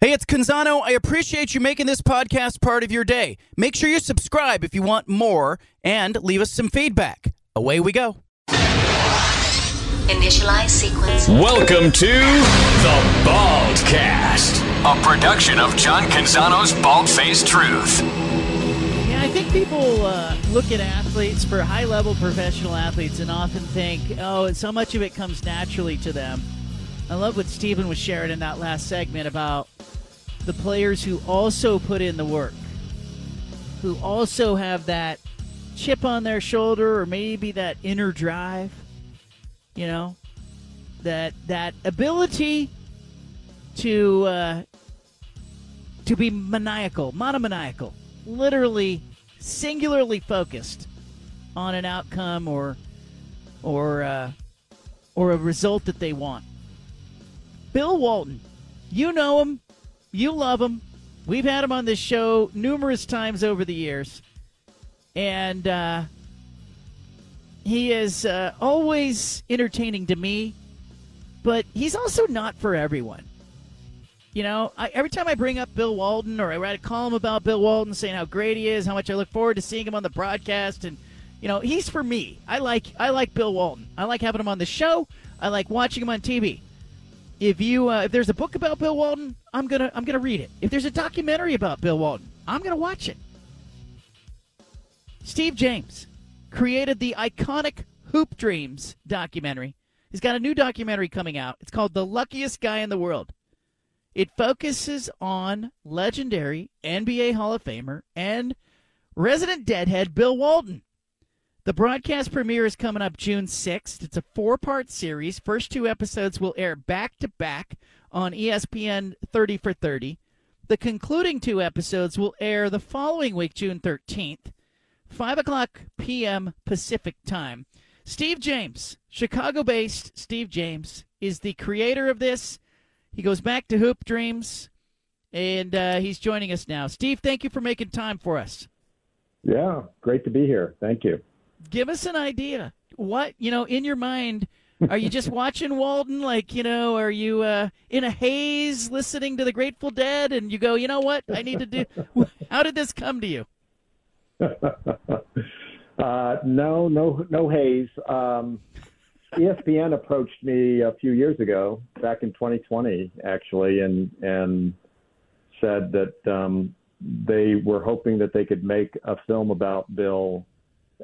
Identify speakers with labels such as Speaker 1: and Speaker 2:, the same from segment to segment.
Speaker 1: Hey, it's Canzano. I appreciate you making this podcast part of your day. Make sure you subscribe if you want more and leave us some feedback. Away we go.
Speaker 2: Initialize sequence.
Speaker 3: Welcome to the Baldcast, a production of John Canzano's Bald Faced Truth.
Speaker 4: Yeah, I think people uh, look at athletes for high level professional athletes and often think, oh, so much of it comes naturally to them. I love what Stephen was sharing in that last segment about the players who also put in the work, who also have that chip on their shoulder or maybe that inner drive, you know, that that ability to uh, to be maniacal, monomaniacal, literally singularly focused on an outcome or or uh, or a result that they want. Bill Walton, you know him, you love him. We've had him on this show numerous times over the years, and uh, he is uh, always entertaining to me. But he's also not for everyone. You know, I, every time I bring up Bill Walton or I write a column about Bill Walton saying how great he is, how much I look forward to seeing him on the broadcast, and you know, he's for me. I like I like Bill Walton. I like having him on the show. I like watching him on TV. If you uh, if there's a book about Bill Walton, I'm gonna I'm gonna read it. If there's a documentary about Bill Walton, I'm gonna watch it. Steve James created the iconic Hoop Dreams documentary. He's got a new documentary coming out. It's called The Luckiest Guy in the World. It focuses on legendary NBA Hall of Famer and resident deadhead Bill Walton. The broadcast premiere is coming up June 6th. It's a four part series. First two episodes will air back to back on ESPN 30 for 30. The concluding two episodes will air the following week, June 13th, 5 o'clock p.m. Pacific time. Steve James, Chicago based Steve James, is the creator of this. He goes back to Hoop Dreams, and uh, he's joining us now. Steve, thank you for making time for us.
Speaker 5: Yeah, great to be here. Thank you.
Speaker 4: Give us an idea. What, you know, in your mind, are you just watching Walton? Like, you know, are you uh, in a haze listening to the Grateful Dead and you go, you know what? I need to do. How did this come to you?
Speaker 5: uh, no, no, no haze. Um, ESPN approached me a few years ago, back in 2020, actually, and and said that um, they were hoping that they could make a film about Bill,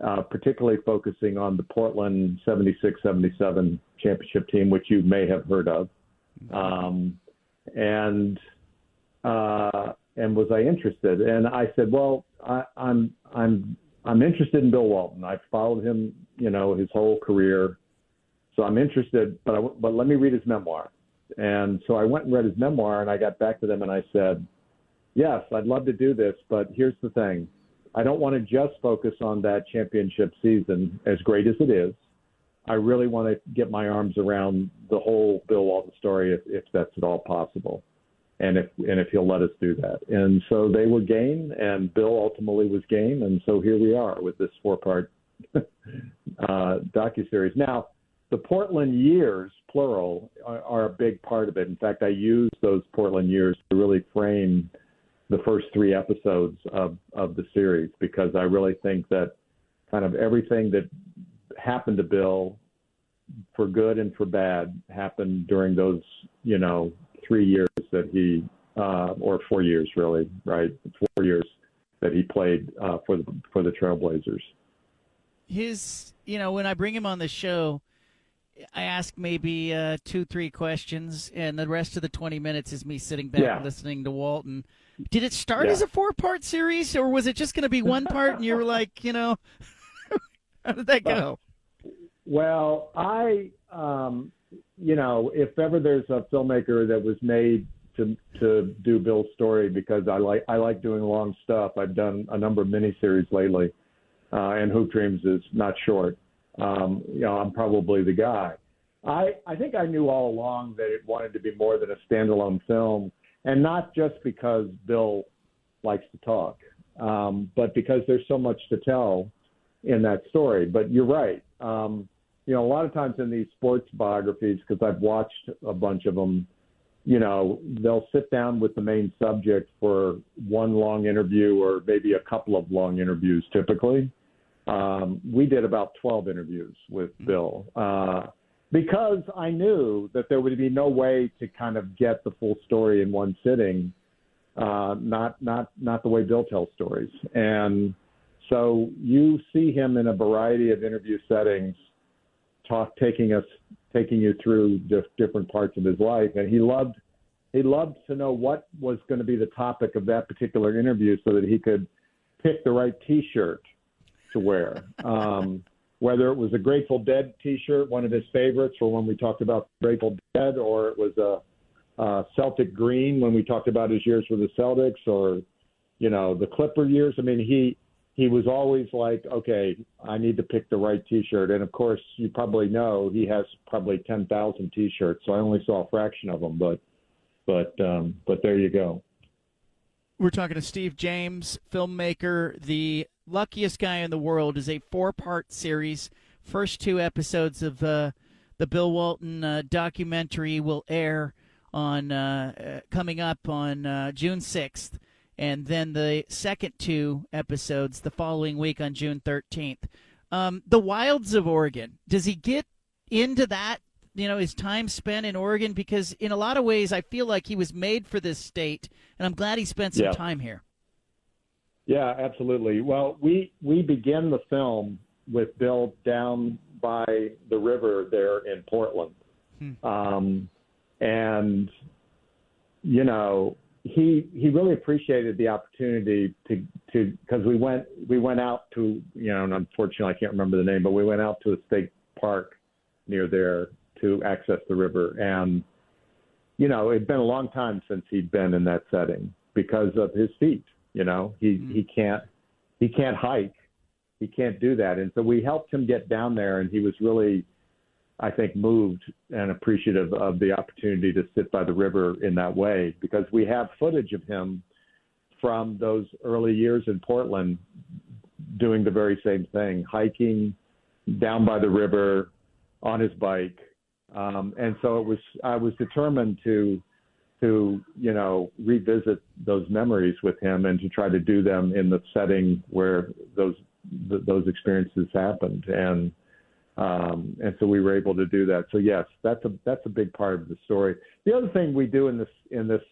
Speaker 5: uh, particularly focusing on the Portland 76-77 championship team, which you may have heard of, um, and uh, and was I interested? And I said, well, I, I'm I'm I'm interested in Bill Walton. I've followed him, you know, his whole career. So I'm interested, but I, but let me read his memoir. And so I went and read his memoir, and I got back to them and I said, yes, I'd love to do this, but here's the thing: I don't want to just focus on that championship season, as great as it is. I really want to get my arms around the whole Bill Walton story, if, if that's at all possible, and if and if he'll let us do that. And so they were game, and Bill ultimately was game, and so here we are with this four-part uh, docu series. Now the Portland years, plural, are, are a big part of it. In fact, I use those Portland years to really frame the first three episodes of, of the series because I really think that kind of everything that happened to Bill, for good and for bad, happened during those, you know, three years that he, uh, or four years really, right? Four years that he played uh, for the for the Trailblazers.
Speaker 4: His, you know, when I bring him on the show, I ask maybe uh, two, three questions, and the rest of the 20 minutes is me sitting back
Speaker 5: Yeah.
Speaker 4: listening to Walton. Did it start
Speaker 5: Yeah.
Speaker 4: as a four part series, or was it just going to be one part and you were like, you know, how did that go?
Speaker 5: Well, I, um, you know, if ever there's a filmmaker that was made to to do Bill's story, because I like I like doing long stuff. I've done a number of miniseries lately, uh, and Hoop Dreams is not short. Um, you know, I'm probably the guy. I I think I knew all along that it wanted to be more than a standalone film, and not just because Bill likes to talk, um, but because there's so much to tell in that story. But you're right. Um, you know, a lot of times in these sports biographies, because I've watched a bunch of them, you know, they'll sit down with the main subject for one long interview or maybe a couple of long interviews typically. Um, we did about 12 interviews with Bill uh, because I knew that there would be no way to kind of get the full story in one sitting. Uh, not not not the way Bill tells stories, and so you see him in a variety of interview settings, talk taking us taking you through just different parts of his life, and he loved he loved to know what was going to be the topic of that particular interview, so that he could pick the right T-shirt to wear. Um, whether it was a Grateful Dead T-shirt, one of his favorites, or when we talked about Grateful Dead, or it was a, a Celtic green when we talked about his years with the Celtics, or you know the Clipper years. I mean, he he was always like, okay, I need to pick the right T-shirt. And of course, you probably know he has probably ten thousand T-shirts, so I only saw a fraction of them. But but um, but there you go.
Speaker 4: We're talking to Steve James, filmmaker. The luckiest guy in the world is a four-part series. First two episodes of uh, the Bill Walton uh, documentary will air on uh, uh coming up on uh, June sixth and then the second two episodes the following week on June 13th. Um, the wilds of Oregon. Does he get into that? You know, his time spent in Oregon because in a lot of ways I feel like he was made for this state, and I'm glad he spent some
Speaker 5: Yeah.
Speaker 4: time here.
Speaker 5: Yeah, absolutely. Well, we we begin the film with Bill down by the river there in Portland, um, and you know he he really appreciated the opportunity to to because we went we went out to you know and unfortunately I can't remember the name but we went out to a state park near there to access the river. And you know it'd been a long time since he'd been in that setting because of his feet you know he he can't he can't hike. He can't do that. And so we helped him get down there and he was really I think moved and appreciative of the opportunity to sit by the river in that way because we have footage of him from those early years in Portland doing the very same thing, hiking down by the river on his bike. Um, and so it was I was determined to to you know revisit those memories with him and to try to do them in the setting where those th- those experiences happened and um, and so we were able to do that. So yes, that's a that's a big part of the story. The other thing we do in this in this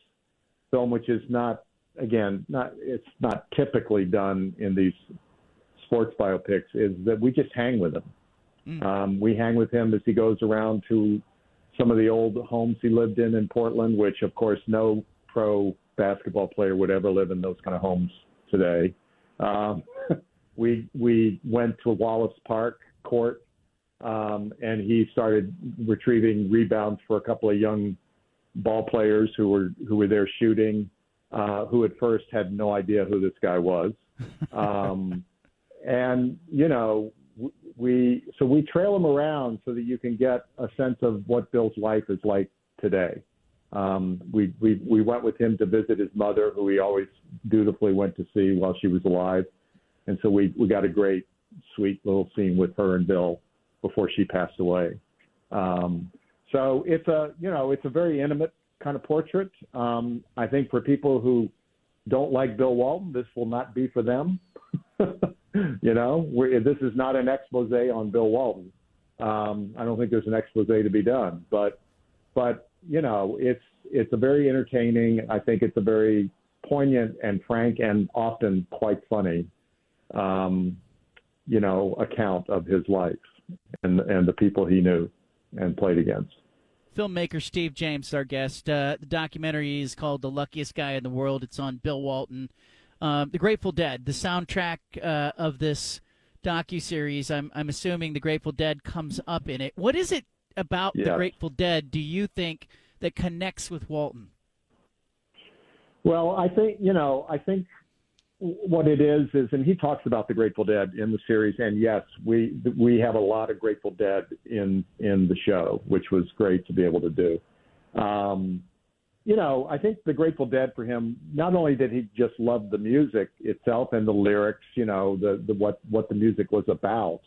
Speaker 5: film, which is not again not it's not typically done in these sports biopics, is that we just hang with him. Um, we hang with him as he goes around to some of the old homes he lived in in Portland, which of course no pro basketball player would ever live in those kind of homes today. Um, we we went to Wallace Park Court um, and he started retrieving rebounds for a couple of young ball players who were who were there shooting, uh, who at first had no idea who this guy was, um, and you know we so we trail him around so that you can get a sense of what Bill's life is like today. Um, we, we we went with him to visit his mother, who he always dutifully went to see while she was alive, and so we we got a great sweet little scene with her and Bill before she passed away. Um, so it's a you know it's a very intimate kind of portrait. Um, I think for people who don't like Bill Walton, this will not be for them. you know, this is not an expose on Bill Walton. Um, I don't think there's an expose to be done, but but you know it's it's a very entertaining. I think it's a very poignant and frank and often quite funny. Um, you know, account of his life and and the people he knew and played against.
Speaker 4: Filmmaker Steve James, our guest. Uh, the documentary is called "The Luckiest Guy in the World." It's on Bill Walton. Um, the Grateful Dead. The soundtrack uh, of this docu series. I'm I'm assuming the Grateful Dead comes up in it. What is it about the Grateful Dead? Do you think that connects with Walton?
Speaker 5: Well, I think you know, I think what it is is, and he talks about the Grateful Dead in the series, and yes, we we have a lot of Grateful Dead in in the show, which was great to be able to do. Um, you know, I think the Grateful Dead for him, not only did he just love the music itself and the lyrics, you know, the, the what what the music was about.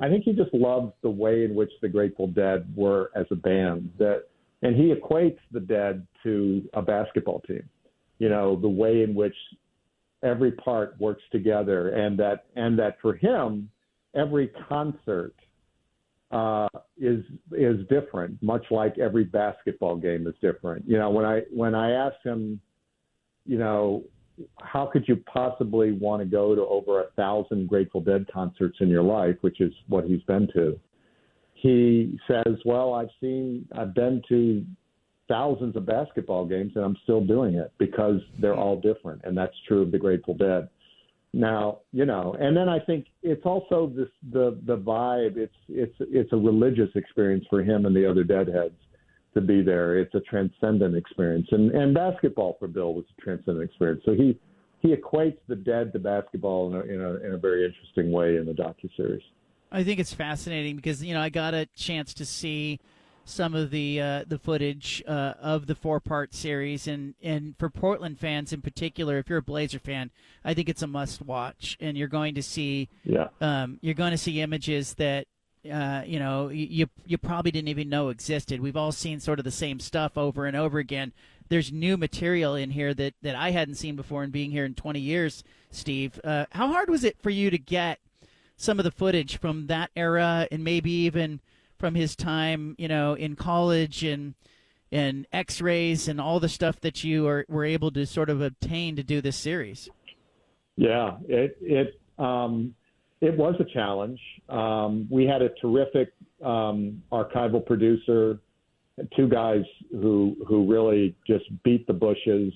Speaker 5: I think he just loved the way in which the Grateful Dead were as a band. That and he equates the dead to a basketball team. You know, the way in which every part works together, and that and that for him, every concert uh, is is different, much like every basketball game is different. You know, when I when I asked him, you know, how could you possibly want to go to over a thousand Grateful Dead concerts in your life, which is what he's been to? he says, "Well, I've seen, I've been to thousands of basketball games, and I'm still doing it because they're all different, and that's true of the Grateful Dead." Now, you know, and then I think it's also this the the vibe. It's it's it's a religious experience for him and the other Deadheads to be there. It's a transcendent experience, and and basketball for Bill was a transcendent experience. So he he equates the Dead to basketball in a in a, in a very interesting way in the docu series.
Speaker 4: I think it's fascinating because you know I got a chance to see some of the uh, the footage uh, of the four part series, and and for Portland fans in particular, if you're a Blazer fan, I think it's a must watch, and you're going to see
Speaker 5: yeah
Speaker 4: um, you're going to see images that. Uh, you know, you you probably didn't even know existed. We've all seen sort of the same stuff over and over again. There's new material in here that, that I hadn't seen before, and being here in 20 years, Steve, uh, how hard was it for you to get some of the footage from that era and maybe even from his time, you know, in college and and X-rays and all the stuff that you are, were able to sort of obtain to do this series.
Speaker 5: Yeah, it it um, it was a challenge. Um, we had a terrific um, archival producer, two guys who who really just beat the bushes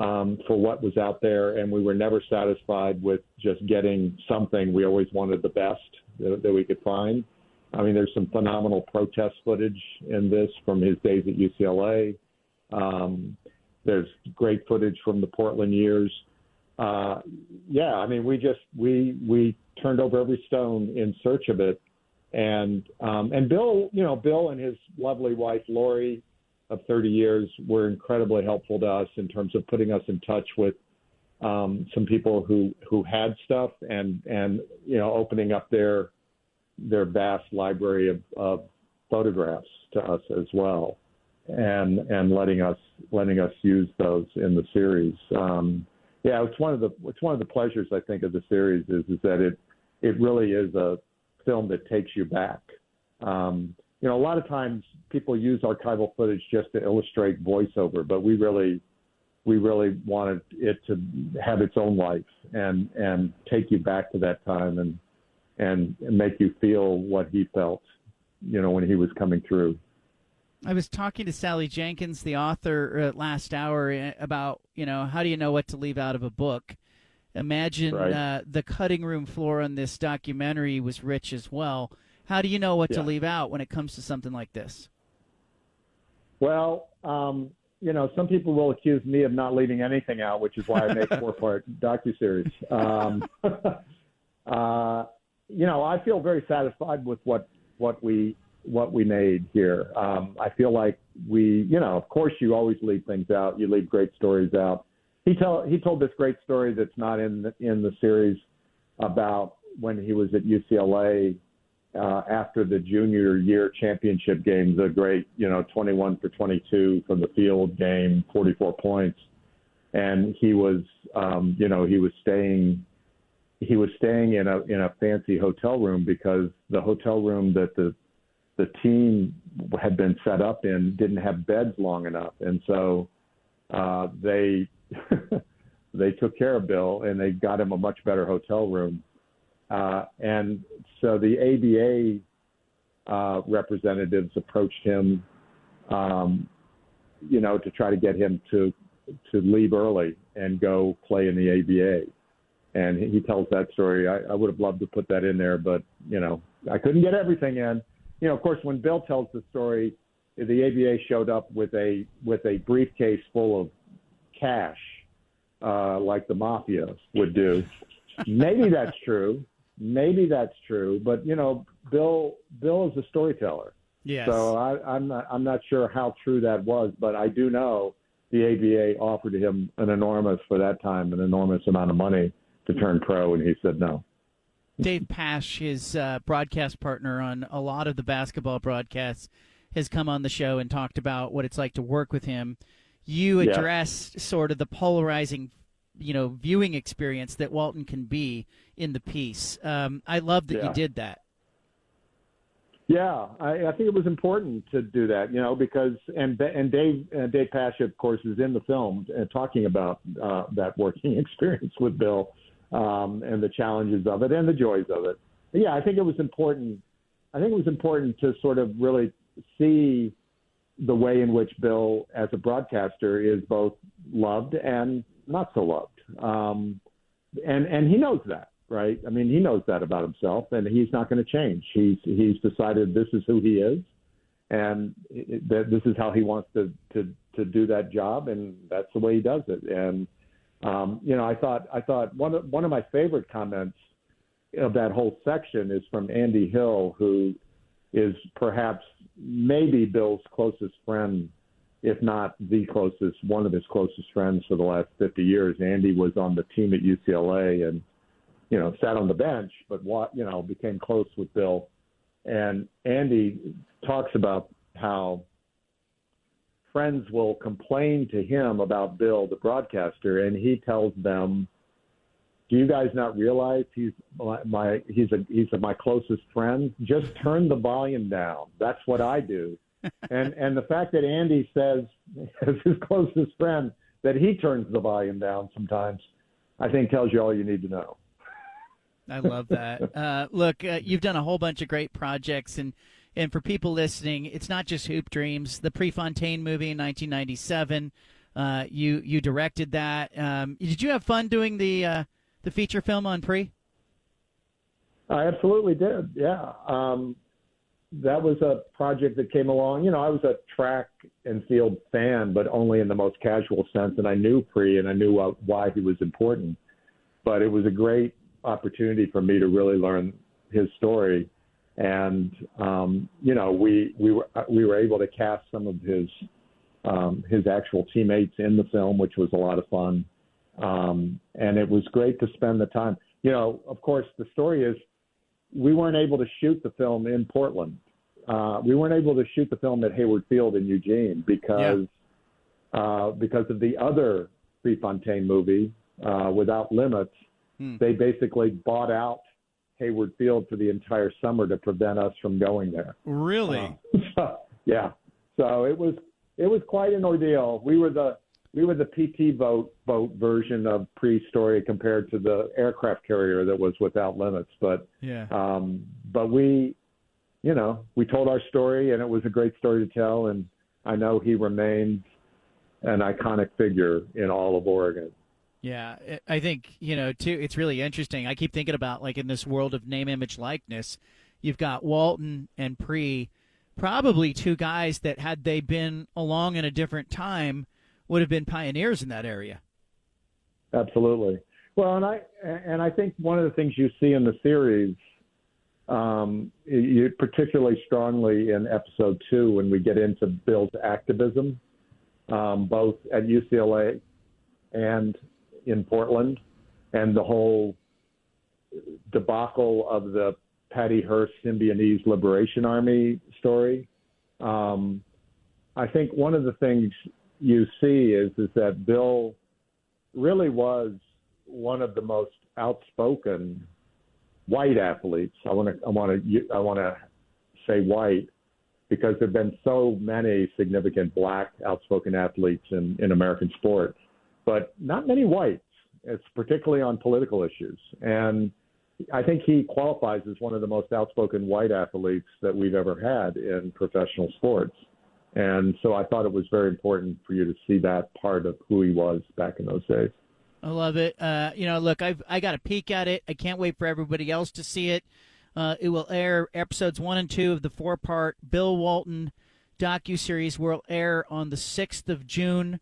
Speaker 5: um, for what was out there, and we were never satisfied with just getting something. We always wanted the best that, that we could find. I mean, there's some phenomenal protest footage in this from his days at UCLA. Um, there's great footage from the Portland years. Uh, yeah, I mean, we just we we turned over every stone in search of it, and um, and Bill, you know, Bill and his lovely wife Lori of 30 years were incredibly helpful to us in terms of putting us in touch with um, some people who who had stuff and and you know opening up their their vast library of, of photographs to us as well and and letting us letting us use those in the series. Um, yeah it's one of the it's one of the pleasures I think of the series is is that it it really is a film that takes you back. Um, you know, a lot of times people use archival footage just to illustrate voiceover, but we really we really wanted it to have its own life and and take you back to that time and and, make you feel what he felt, you know, when he was coming through.
Speaker 4: I was talking to Sally Jenkins, the author, uh, last hour uh, about you know how do you know what to leave out of a book. Imagine right. uh, the cutting room floor on this documentary was rich as well. How do you know what yeah. to leave out when it comes to something like this?
Speaker 5: Well, um, you know, some people will accuse me of not leaving anything out, which is why I make four-part docuseries. Um, uh, you know, I feel very satisfied with what what we what we made here. Um, I feel like we, you know, of course, you always leave things out. You leave great stories out. He tell he told this great story that's not in the, in the series about when he was at UCLA uh, after the junior year championship game, the great, you know, 21 for 22 from the field game, 44 points. And he was, um, you know, he was staying, he was staying in a in a fancy hotel room because the hotel room that the the team had been set up in didn't have beds long enough, and so uh, they they took care of Bill and they got him a much better hotel room uh, and so the ABA uh, representatives approached him, um, you know, to try to get him to to leave early and go play in the ABA. And he, tells that story. I, I would have loved to put that in there, but you know, I couldn't get everything in. You know, of course, when Bill tells the story, the ABA showed up with a with a briefcase full of cash, uh, like the mafia would do. Maybe that's true maybe that's true, but you know, Bill Bill is a storyteller.
Speaker 4: Yes.
Speaker 5: So I, I'm not I'm not sure how true that was, but I do know the ABA offered him an enormous for that time an enormous amount of money to turn pro, and he said no.
Speaker 4: Dave Pasch, his uh, broadcast partner on a lot of the basketball broadcasts, has come on the show and talked about what it's like to work with him. You
Speaker 5: Yeah.
Speaker 4: sort of the polarizing, you know, viewing experience that Walton can be in the piece. Um, I love that you did that.
Speaker 5: Yeah, I, I think it was important to do that, you know, because and and Dave uh, Dave Pasch, of course, is in the film uh, talking about uh, that working experience with Bill um, and the challenges of it and the joys of it. But yeah, I think it was important. I think it was important to sort of really see the way in which Bill, as a broadcaster, is both loved and not so loved, um, and and he knows that right? I mean, he knows that about himself, and he's not going to change. He's he's decided this is who he is, and that this is how he wants to to to do that job, and that's the way he does it. And um, you know, I thought I thought one of one of my favorite comments of that whole section is from Andy Hill, who is perhaps maybe Bill's closest friend, if not the closest, one of his closest friends for the last 50 years. Andy was on the team at UCLA and you know, sat on the bench, but what you know, became close with Bill. And Andy talks about how friends will complain to him about Bill, the broadcaster, and he tells them, "Do you guys not realize he's my, my he's a he's a, my closest friend? Just turn the volume down. That's what I do." and and the fact that Andy says as his closest friend that he turns the volume down sometimes, I think tells you all you need to know.
Speaker 4: I love that. Uh, look, uh, you've done a whole bunch of great projects, and and for people listening, it's not just Hoop Dreams. The Prefontaine movie in 1997, uh, you you directed that. Um, did you have fun doing the uh, the feature film on Pre?
Speaker 5: I absolutely did. Yeah. Um, that was a project that came along. You know, I was a track and field fan, but only in the most casual sense. And I knew Pre and I knew uh, why he was important. But it was a great opportunity for me to really learn his story. And, um, you know, we, we were, we were able to cast some of his, um, his actual teammates in the film, which was a lot of fun. Um, and it was great to spend the time. You know, of course, the story is we weren't able to shoot the film in Portland. Uh, we weren't able to shoot the film at Hayward Field in Eugene because uh, because of the other Prefontaine movie, uh, Without Limits.
Speaker 4: Hmm.
Speaker 5: They basically bought out Hayward Field for the entire summer to prevent us from going there.
Speaker 4: Really?
Speaker 5: So, yeah. So it was it was quite an ordeal. We were the we were the PT boat boat version of pre-story compared to the aircraft carrier that was without limits. But
Speaker 4: yeah.
Speaker 5: um, but we, you know, we told our story and it was a great story to tell. And I know he remains an iconic figure in all of Oregon.
Speaker 4: Yeah, I- think you know too. It's really interesting. I keep thinking about like in this world of name, image, likeness. You've got Walton and Pre, probably two guys that had they been along in a different time would have been pioneers in that area.
Speaker 5: Absolutely. Well, and I and I think one of the things you see in the series, um, you particularly strongly in episode two when we get into Bill's activism, um, both at UCLA and in Portland, and the whole debacle of the Patty Hearst Symbionese Liberation Army story. Um, I think one of the things you see is is that Bill really was one of the most outspoken white athletes. I want to I want to I want to say white because there've been so many significant black outspoken athletes in in American sport, but not many whites. It's particularly on political issues, and I think he qualifies as one of the most outspoken white athletes that we've ever had in professional sports. And so I thought it was very important for you to see that part of who he was back in those days.
Speaker 4: I love it. Uh, you know, look, I've I got a peek at it. I can't wait for everybody else to see it. Uh, it will air episodes one and two of the four-part Bill Walton docu series. Will air on the sixth of June.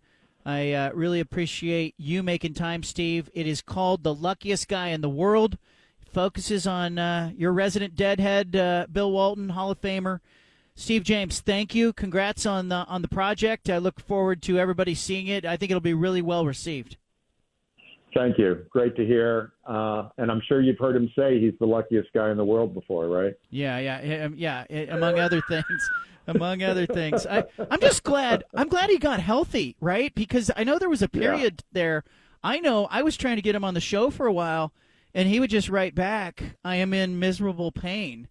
Speaker 4: I uh, really appreciate you making time, Steve. It is called "The Luckiest Guy in the World." It focuses on uh, your resident deadhead, uh, Bill Walton, Hall of Famer. Steve James, thank you. Congrats on the on the project. I look forward to everybody seeing it. I think it'll be really well received.
Speaker 5: Thank you. Great to hear. Uh, and I'm sure you've heard him say he's the luckiest guy in the world before, right?
Speaker 4: Yeah, yeah, yeah. Among other things, among other things. I, I'm just glad. I'm glad he got healthy, right? Because I know there was a period yeah. there. I know I was trying to get him on the show for a while, and he would just write back, "I am in miserable pain,"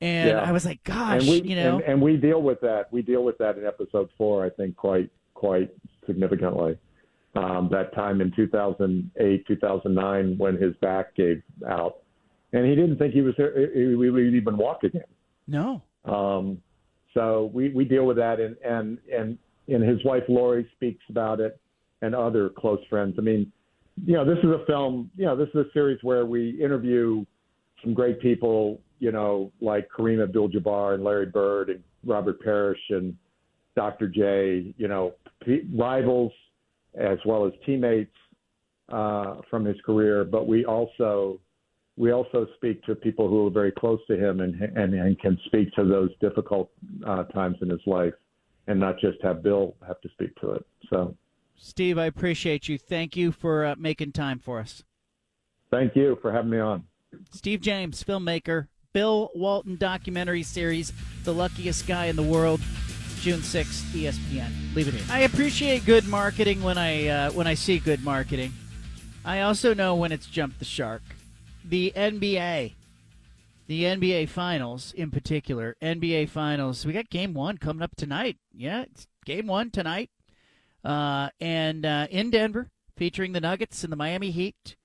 Speaker 4: and yeah. I was like, "Gosh,
Speaker 5: we,
Speaker 4: you know."
Speaker 5: And, and we deal with that. We deal with that in episode four, I think, quite quite significantly. Um, that time in 2008, 2009, when his back gave out, and he didn't think he was he would even walk again.
Speaker 4: No.
Speaker 5: Um, so we, we deal with that, and and and and his wife Lori speaks about it, and other close friends. I mean, you know, this is a film. You know, this is a series where we interview some great people. You know, like Kareem Abdul-Jabbar and Larry Bird and Robert Parish and Dr. J. You know, rivals as well as teammates uh, from his career. But we also we also speak to people who are very close to him and and, and can speak to those difficult uh, times in his life, and not just have Bill have to speak to it. So,
Speaker 4: Steve, I appreciate you. Thank you for uh, making time for us.
Speaker 5: Thank you for having me on.
Speaker 4: Steve James, filmmaker, Bill Walton documentary series, "The Luckiest Guy in the World." June 6th, ESPN. Leave it here. I appreciate good marketing when I uh, when I see good marketing. I also know when it's jumped the shark the NBA, the NBA Finals in particular, NBA Finals. We got Game One coming up tonight. Yeah, it's Game One tonight, uh, and uh, in Denver, featuring the Nuggets and the Miami Heat.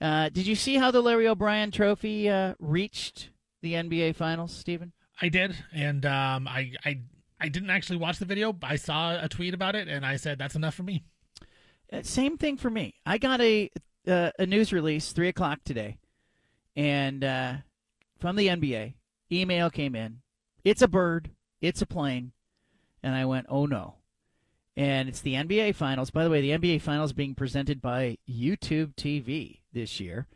Speaker 4: Uh, did you see how the Larry O'Brien Trophy uh, reached the NBA Finals, Stephen?
Speaker 2: I did, and um, I, I I didn't actually watch the video. I saw a tweet about it, and I said that's enough for me.
Speaker 4: Uh, same thing for me. I got a uh, a news release three o'clock today, and uh, from the NBA, email came in. It's a bird. It's a plane, and I went, oh no. And it's the NBA Finals. By the way, the NBA Finals being presented by YouTube TV this year.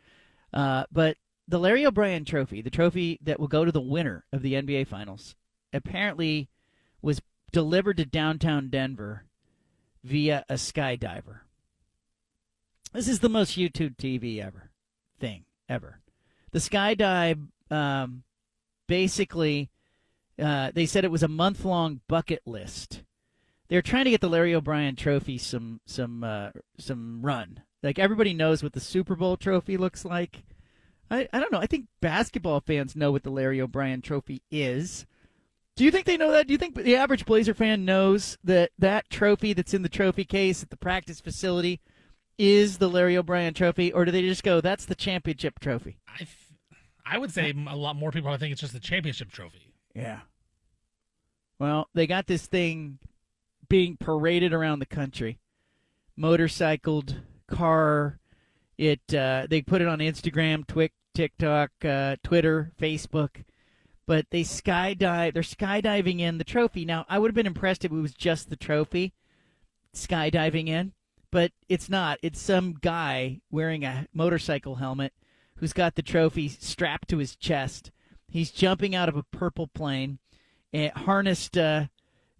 Speaker 4: Uh, but the Larry O'Brien Trophy, the trophy that will go to the winner of the NBA Finals, apparently was delivered to downtown Denver via a skydiver. This is the most YouTube TV ever thing ever. The skydive, um, basically, uh, they said it was a month long bucket list. They're trying to get the Larry O'Brien Trophy some some uh, some run. Like everybody knows what the Super Bowl trophy looks like. I, I don't know. I think basketball fans know what the Larry O'Brien Trophy is. Do you think they know that? Do you think the average Blazer fan knows that that trophy that's in the trophy case at the practice facility is the Larry O'Brien Trophy, or do they just go, "That's the championship trophy"?
Speaker 2: I, I would say a lot more people. I think it's just the championship trophy.
Speaker 4: Yeah. Well, they got this thing being paraded around the country, motorcycled, car. It uh, they put it on Instagram, Twik, TikTok, uh, Twitter, Facebook, but they skydive. They're skydiving in the trophy. Now, I would have been impressed if it was just the trophy skydiving in but it's not. It's some guy wearing a motorcycle helmet who's got the trophy strapped to his chest. He's jumping out of a purple plane, and harnessed. Uh,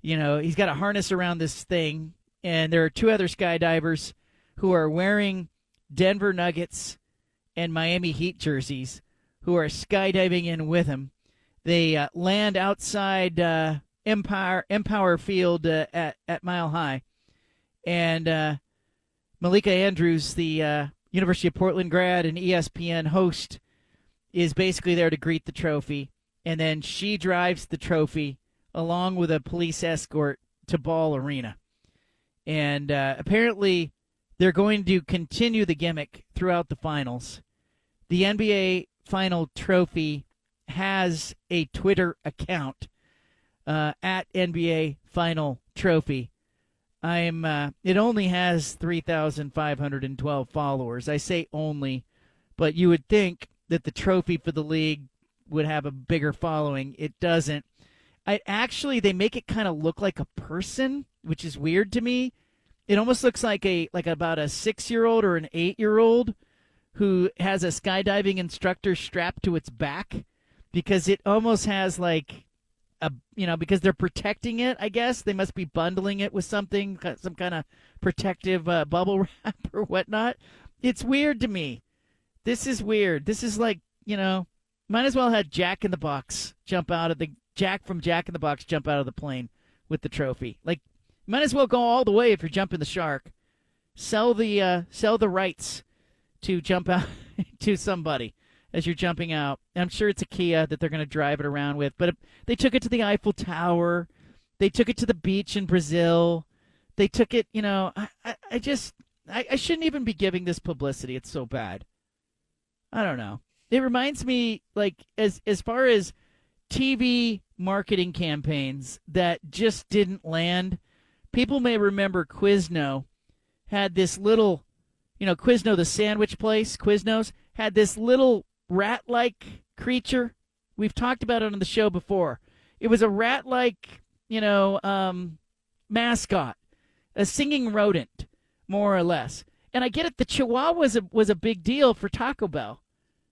Speaker 4: you know, he's got a harness around this thing, and there are two other skydivers who are wearing Denver Nuggets and Miami Heat jerseys who are skydiving in with him. They uh, land outside uh, Empire Empower Field uh, at at Mile High, and uh, Malika Andrews, the uh, University of Portland grad and ESPN host, is basically there to greet the trophy, and then she drives the trophy along with a police escort to Ball Arena. And uh, apparently, they're going to continue the gimmick throughout the finals. The NBA Final Trophy has a Twitter account uh, at NBA Final Trophy I'm. Uh, it only has three thousand five hundred and twelve followers. I say only, but you would think that the trophy for the league would have a bigger following. It doesn't. I actually they make it kind of look like a person, which is weird to me. It almost looks like a like about a six year old or an eight year old who has a skydiving instructor strapped to its back because it almost has like you know because they're protecting it. I guess they must be bundling it with something, some kind of protective uh, bubble wrap or whatnot. It's weird to me. This is weird. This is like you know, might as well have Jack in the Box jump out of the Jack from Jack in the Box jump out of the plane with the trophy. Like, might as well go all the way if you're jumping the shark. Sell the uh, sell the rights to jump out to somebody as you're jumping out. I'm sure it's a Kia that they're going to drive it around with. But they took it to the Eiffel Tower. They took it to the beach in Brazil. They took it, you know, I, I, I just, I, I shouldn't even be giving this publicity. It's so bad. I don't know. It reminds me, like, as as far as TV marketing campaigns that just didn't land. People may remember Quizno had this little, you know, Quizno, the sandwich place, Quiznos, had this little rat like creature. We've talked about it on the show before. It was a rat like, you know, um, mascot, a singing rodent, more or less. And I get it, the Chihuahua was a, was a big deal for Taco Bell.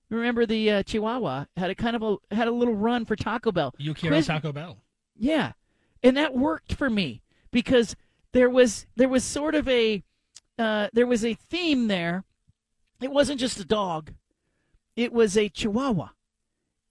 Speaker 4: Remember the uh, Chihuahua had a kind of a had a little run for Taco Bell.
Speaker 2: Yo quiero
Speaker 4: Quiz-
Speaker 2: Taco Bell.
Speaker 4: yeah, and that worked for me because there was there was sort of a uh, there was a theme there. It wasn't just a dog; it was a Chihuahua,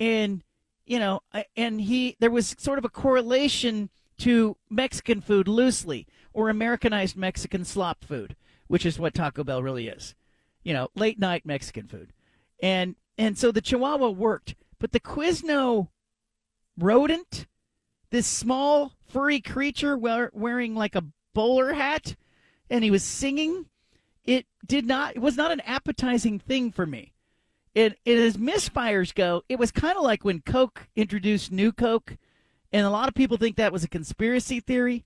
Speaker 4: and you know, and he there was sort of a correlation to Mexican food loosely or Americanized Mexican slop food, which is what Taco Bell really is. You know, late night Mexican food, and and so the Chihuahua worked, but the Quizno rodent this small furry creature wearing like a bowler hat and he was singing it did not it was not an appetizing thing for me it, it as misfires go it was kind of like when coke introduced new coke and a lot of people think that was a conspiracy theory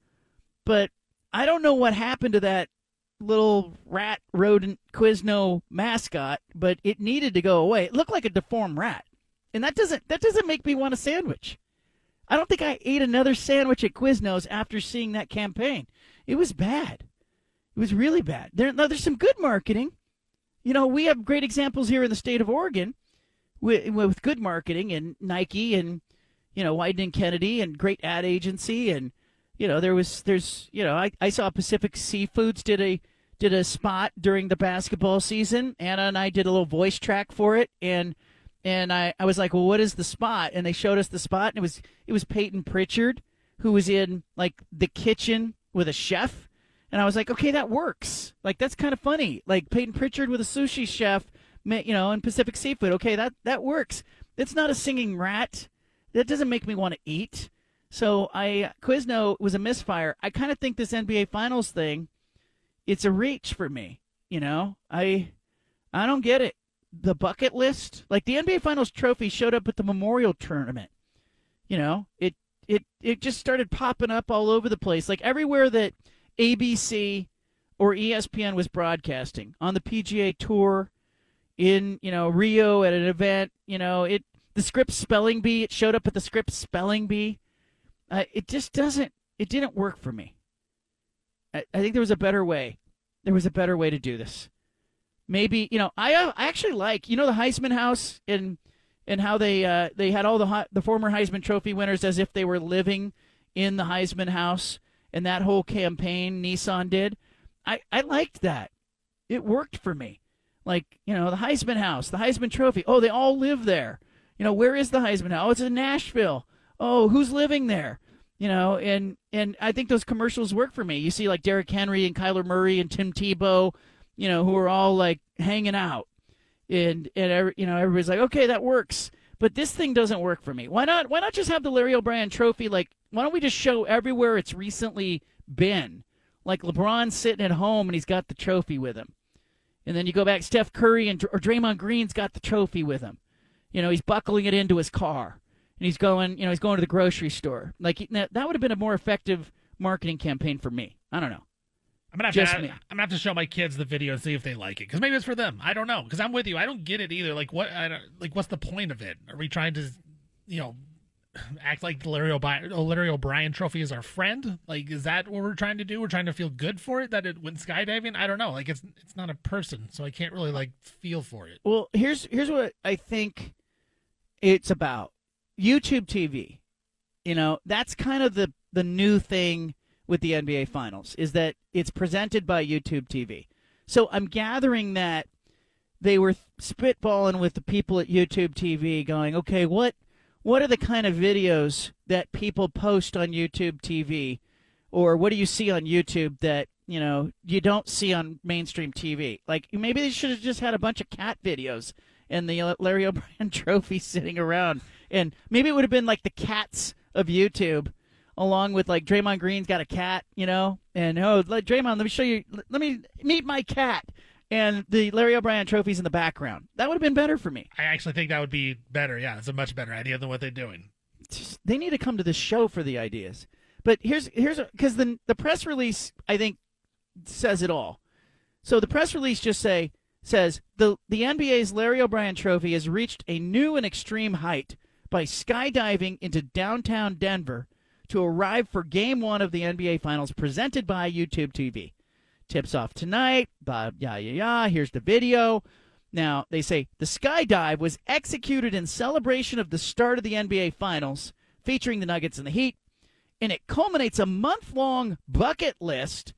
Speaker 4: but i don't know what happened to that little rat rodent quizno mascot but it needed to go away it looked like a deformed rat and that doesn't that doesn't make me want a sandwich I don't think I ate another sandwich at Quiznos after seeing that campaign. It was bad. It was really bad. There, now, there's some good marketing. You know, we have great examples here in the state of Oregon with, with good marketing and Nike and, you know, Wieden and Kennedy and great ad agency. And, you know, there was, there's, you know, I, I saw Pacific Seafoods did a, did a spot during the basketball season. Anna and I did a little voice track for it. And, and I, I was like, well, what is the spot? And they showed us the spot, and it was it was Payton Pritchard, who was in like the kitchen with a chef, and I was like, okay, that works. Like that's kind of funny. Like Payton Pritchard with a sushi chef, you know, in Pacific Seafood. Okay, that that works. It's not a singing rat. That doesn't make me want to eat. So I Quizno was a misfire. I kind of think this NBA Finals thing, it's a reach for me. You know, I I don't get it the bucket list. Like the NBA Finals trophy showed up at the Memorial Tournament. You know, it it it just started popping up all over the place. Like everywhere that ABC or ESPN was broadcasting on the PGA Tour, in you know Rio at an event. You know it. The Scripps Spelling Bee. It showed up at the Scripps Spelling Bee. Uh, it just doesn't. It didn't work for me. I, I think there was a better way. There was a better way to do this maybe you know I uh, I actually like you know the Heisman House and and how they uh, they had all the the former Heisman Trophy winners as if they were living in the Heisman House and that whole campaign Nissan did. I I liked that. It worked for me. Like you know the Heisman House, the Heisman Trophy. Oh, they all live there. You know where is the Heisman House? Oh, it's in Nashville. Oh, who's living there? You know, and and I think those commercials work for me. You see like Derrick Henry and Kyler Murray and Tim Tebow you know, who are all like hanging out, and and you know everybody's like, okay, that works. But this thing doesn't work for me. Why not? Why not just have the Larry O'Brien Trophy? Like, why don't we just show everywhere it's recently been? Like LeBron's sitting at home and he's got the trophy with him, and then you go back, Steph Curry and or Draymond Green's got the trophy with him. You know, he's buckling it into his car, and he's going. You know, he's going to the grocery store. Like that would have been a more effective marketing campaign for me. I don't know.
Speaker 2: I'm gonna have
Speaker 4: Just
Speaker 2: to.
Speaker 4: me.
Speaker 2: I'm gonna have to show my kids the video and see if they like it, because maybe it's for them. I don't know, because I'm with you. I don't get it either. Like what? I don't, like what's the point of it? Are we trying to, you know, act like the Larry O'Brien, oh, Larry O'Brien Trophy is our friend? Like, is that what we're trying to do? We're trying to feel good for it that it went skydiving. I don't know. Like it's it's not a person, so I can't really like feel for it.
Speaker 4: Well, here's here's what I think it's about. YouTube TV. You know, that's kind of the the new thing with the NBA finals is that it's presented by YouTube TV. So I'm gathering that they were spitballing with the people at YouTube TV going, "Okay, what what are the kind of videos that people post on YouTube TV, or what do you see on YouTube that you know you don't see on mainstream TV? Like maybe they should have just had a bunch of cat videos and the Larry O'Brien Trophy sitting around, and maybe it would have been like the cats of YouTube along with like Draymond Green's got a cat, you know, and oh, let, Draymond, let me show you, let me meet my cat, and the Larry O'Brien trophies in the background. That would have been better for me.
Speaker 2: I actually think that would be better. Yeah, it's a much better idea than what they're doing.
Speaker 4: They need to come to the show for the ideas. But here's here's because the the press release I think says it all. So the press release just say says the the NBA's Larry O'Brien Trophy has reached a new and extreme height by skydiving into downtown Denver to arrive for game one of the NBA Finals presented by YouTube TV. Tips off tonight. Blah, yeah, yeah, yeah. Here's the video. Now, they say the skydive was executed in celebration of the start of the NBA Finals, featuring the Nuggets and the Heat, and it culminates a month long bucket list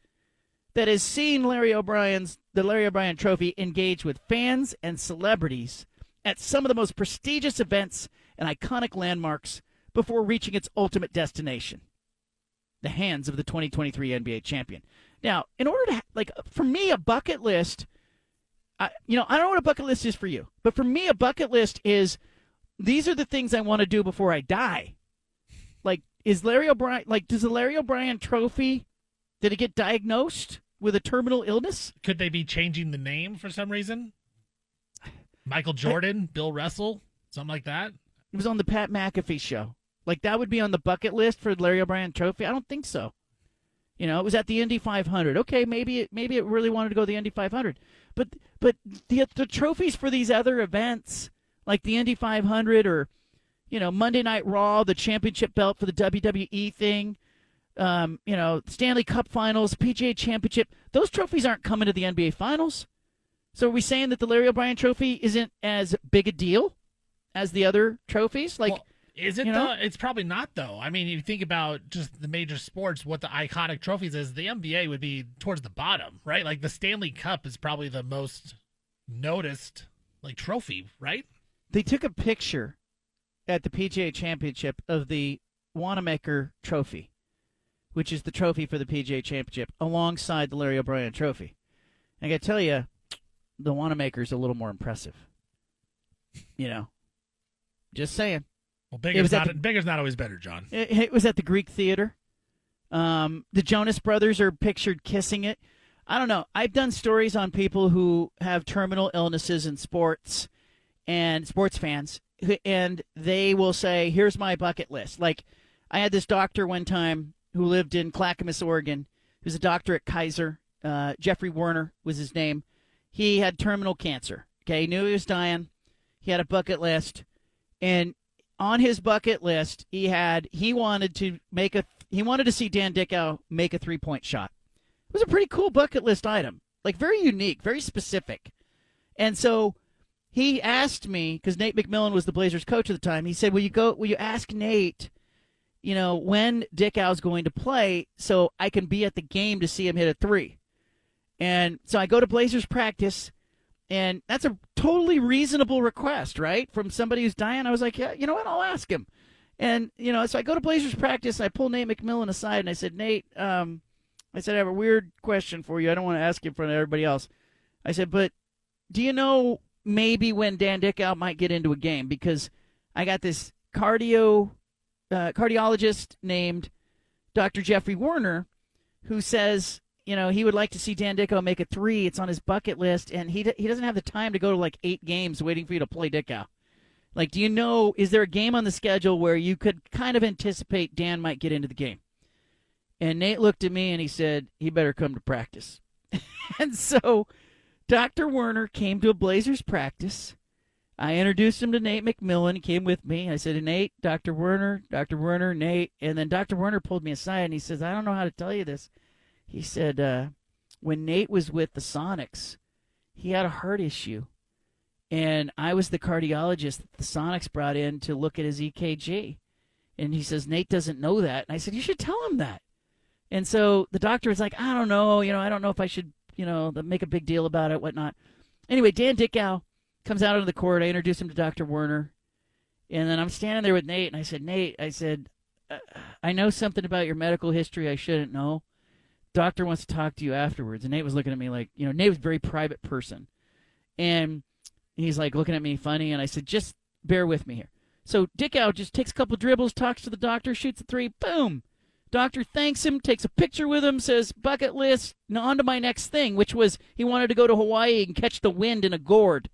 Speaker 4: that has seen Larry O'Brien's the Larry O'Brien Trophy engage with fans and celebrities at some of the most prestigious events and iconic landmarks before reaching its ultimate destination the hands of the 2023 NBA champion. Now, in order to, like, for me, a bucket list, I, you know, I don't know what a bucket list is for you, but for me, a bucket list is these are the things I want to do before I die. Like, is Larry O'Brien, like, does the Larry O'Brien trophy, did it get diagnosed with a terminal illness?
Speaker 2: Could they be changing the name for some reason? Michael Jordan, I, Bill Russell, something like that?
Speaker 4: It was on the Pat McAfee show. Like that would be on the bucket list for Larry O'Brien Trophy? I don't think so. You know, it was at the Indy 500. Okay, maybe it maybe it really wanted to go to the Indy 500, but but the the trophies for these other events like the Indy 500 or you know Monday Night Raw, the championship belt for the WWE thing, um, you know Stanley Cup Finals, PGA Championship, those trophies aren't coming to the NBA Finals. So are we saying that the Larry O'Brien Trophy isn't as big a deal as the other trophies? Like. Well,
Speaker 2: is it you know? though? It's probably not though. I mean, you think about just the major sports, what the iconic trophies is, the NBA would be towards the bottom, right? Like the Stanley Cup is probably the most noticed like trophy, right?
Speaker 4: They took a picture at the PGA Championship of the Wanamaker Trophy, which is the trophy for the PGA Championship, alongside the Larry O'Brien Trophy. And I got to tell you, the Wanamaker's a little more impressive. You know, just saying.
Speaker 2: Well, bigger's not the, bigger's not always better, John.
Speaker 4: It, it was at the Greek Theater. Um, the Jonas Brothers are pictured kissing it. I don't know. I've done stories on people who have terminal illnesses in sports and sports fans, and they will say, "Here's my bucket list." Like, I had this doctor one time who lived in Clackamas, Oregon. Was a doctor at Kaiser. Uh, Jeffrey Werner was his name. He had terminal cancer. Okay, he knew he was dying. He had a bucket list, and on his bucket list, he had he wanted to make a he wanted to see Dan Dickau make a three point shot. It was a pretty cool bucket list item, like very unique, very specific. And so he asked me because Nate McMillan was the Blazers coach at the time. He said, "Will you go? Will you ask Nate?" You know when Dickau's going to play, so I can be at the game to see him hit a three. And so I go to Blazers practice, and that's a totally reasonable request, right? From somebody who's dying. I was like, yeah, you know what? I'll ask him. And, you know, so I go to Blazers practice. and I pull Nate McMillan aside and I said, Nate, um, I said, I have a weird question for you. I don't want to ask you in front of everybody else. I said, but do you know maybe when Dan Dickau might get into a game? Because I got this cardio uh, cardiologist named Dr. Jeffrey Werner who says you know, he would like to see Dan Dickau make a three. It's on his bucket list, and he he doesn't have the time to go to like eight games waiting for you to play Dickau. Like, do you know? Is there a game on the schedule where you could kind of anticipate Dan might get into the game? And Nate looked at me and he said, "He better come to practice." and so, Doctor Werner came to a Blazers practice. I introduced him to Nate McMillan. He came with me. I said, Nate, Dr. Werner, Dr. Werner, Nate. And then Dr. Werner pulled me aside and he says, I don't know how to tell you this he said uh, when Nate was with the Sonics, he had a heart issue, and I was the cardiologist that the Sonics brought in to look at his EKG, and he says Nate doesn't know that, and I said you should tell him that, and so the doctor was like, I don't know, you know, I don't know if I should, you know, make a big deal about it, whatnot. Anyway, Dan Dickau comes out onto the court. I introduce him to Dr. Werner, And then I'm standing there with Nate, and I said, Nate, I said, uh, I know something about your medical history I shouldn't know. Doctor wants to talk to you afterwards. And Nate was looking at me like, you know, Nate was a very private person. And he's like looking at me funny. And I said, just bear with me here. So Dickau just takes a couple dribbles, talks to the doctor, shoots a three, boom. Doctor thanks him, takes a picture with him, says, bucket list, now on to my next thing, which was he wanted to go to Hawaii and catch the wind in a gourd.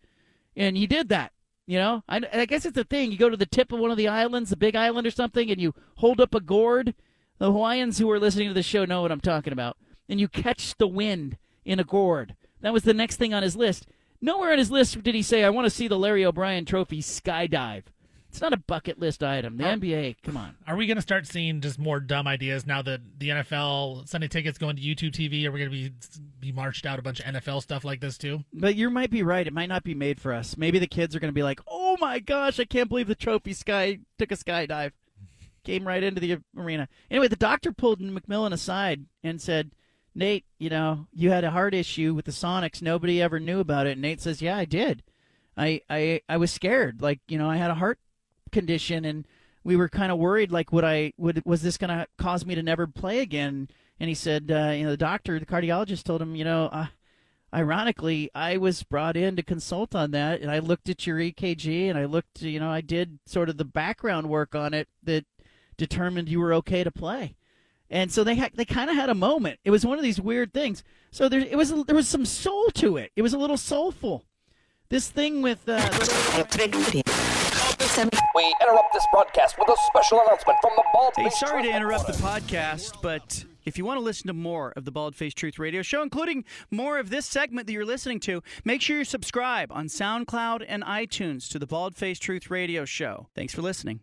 Speaker 4: And he did that. You know, I, I guess it's a thing. You go to the tip of one of the islands, the big island or something, and you hold up a gourd. The Hawaiians who are listening to the show know what I'm talking about. And you catch the wind in a gourd. That was the next thing on his list. Nowhere on his list did he say, I want to see the Larry O'Brien Trophy skydive. It's not a bucket list item. The NBA, come on.
Speaker 2: Are we going to start seeing just more dumb ideas now that the NFL Sunday tickets going to YouTube TV? Are we going to be be marched out a bunch of NFL stuff like this too?
Speaker 4: But you might be right. It might not be made for us. Maybe the kids are going to be like, "Oh my gosh, I can't believe the trophy sky took a skydive, came right into the arena." Anyway, the doctor pulled McMillan aside and said, "Nate, you know, you had a heart issue with the Sonics. Nobody ever knew about it." And Nate says, "Yeah, I did. I I I was scared. Like, you know, I had a heart condition and we were kind of worried like would i would was this going to cause me to never play again and he said uh, you know the doctor the cardiologist told him you know uh, ironically i was brought in to consult on that and i looked at your ekg and i looked you know i did sort of the background work on it that determined you were okay to play. And so they had they kind of had a moment. It was one of these weird things. So there it was there was some soul to it. It was a little soulful. This thing with uh,
Speaker 6: we interrupt this broadcast with a special announcement from the Bald
Speaker 1: Hey,
Speaker 6: Faced
Speaker 1: sorry to interrupt the podcast, but if you want to listen to more of the Bald Faced Truth Radio Show, including more of this segment that you're listening to, make sure you subscribe on SoundCloud and iTunes to the Bald Faced Truth Radio Show. Thanks for listening.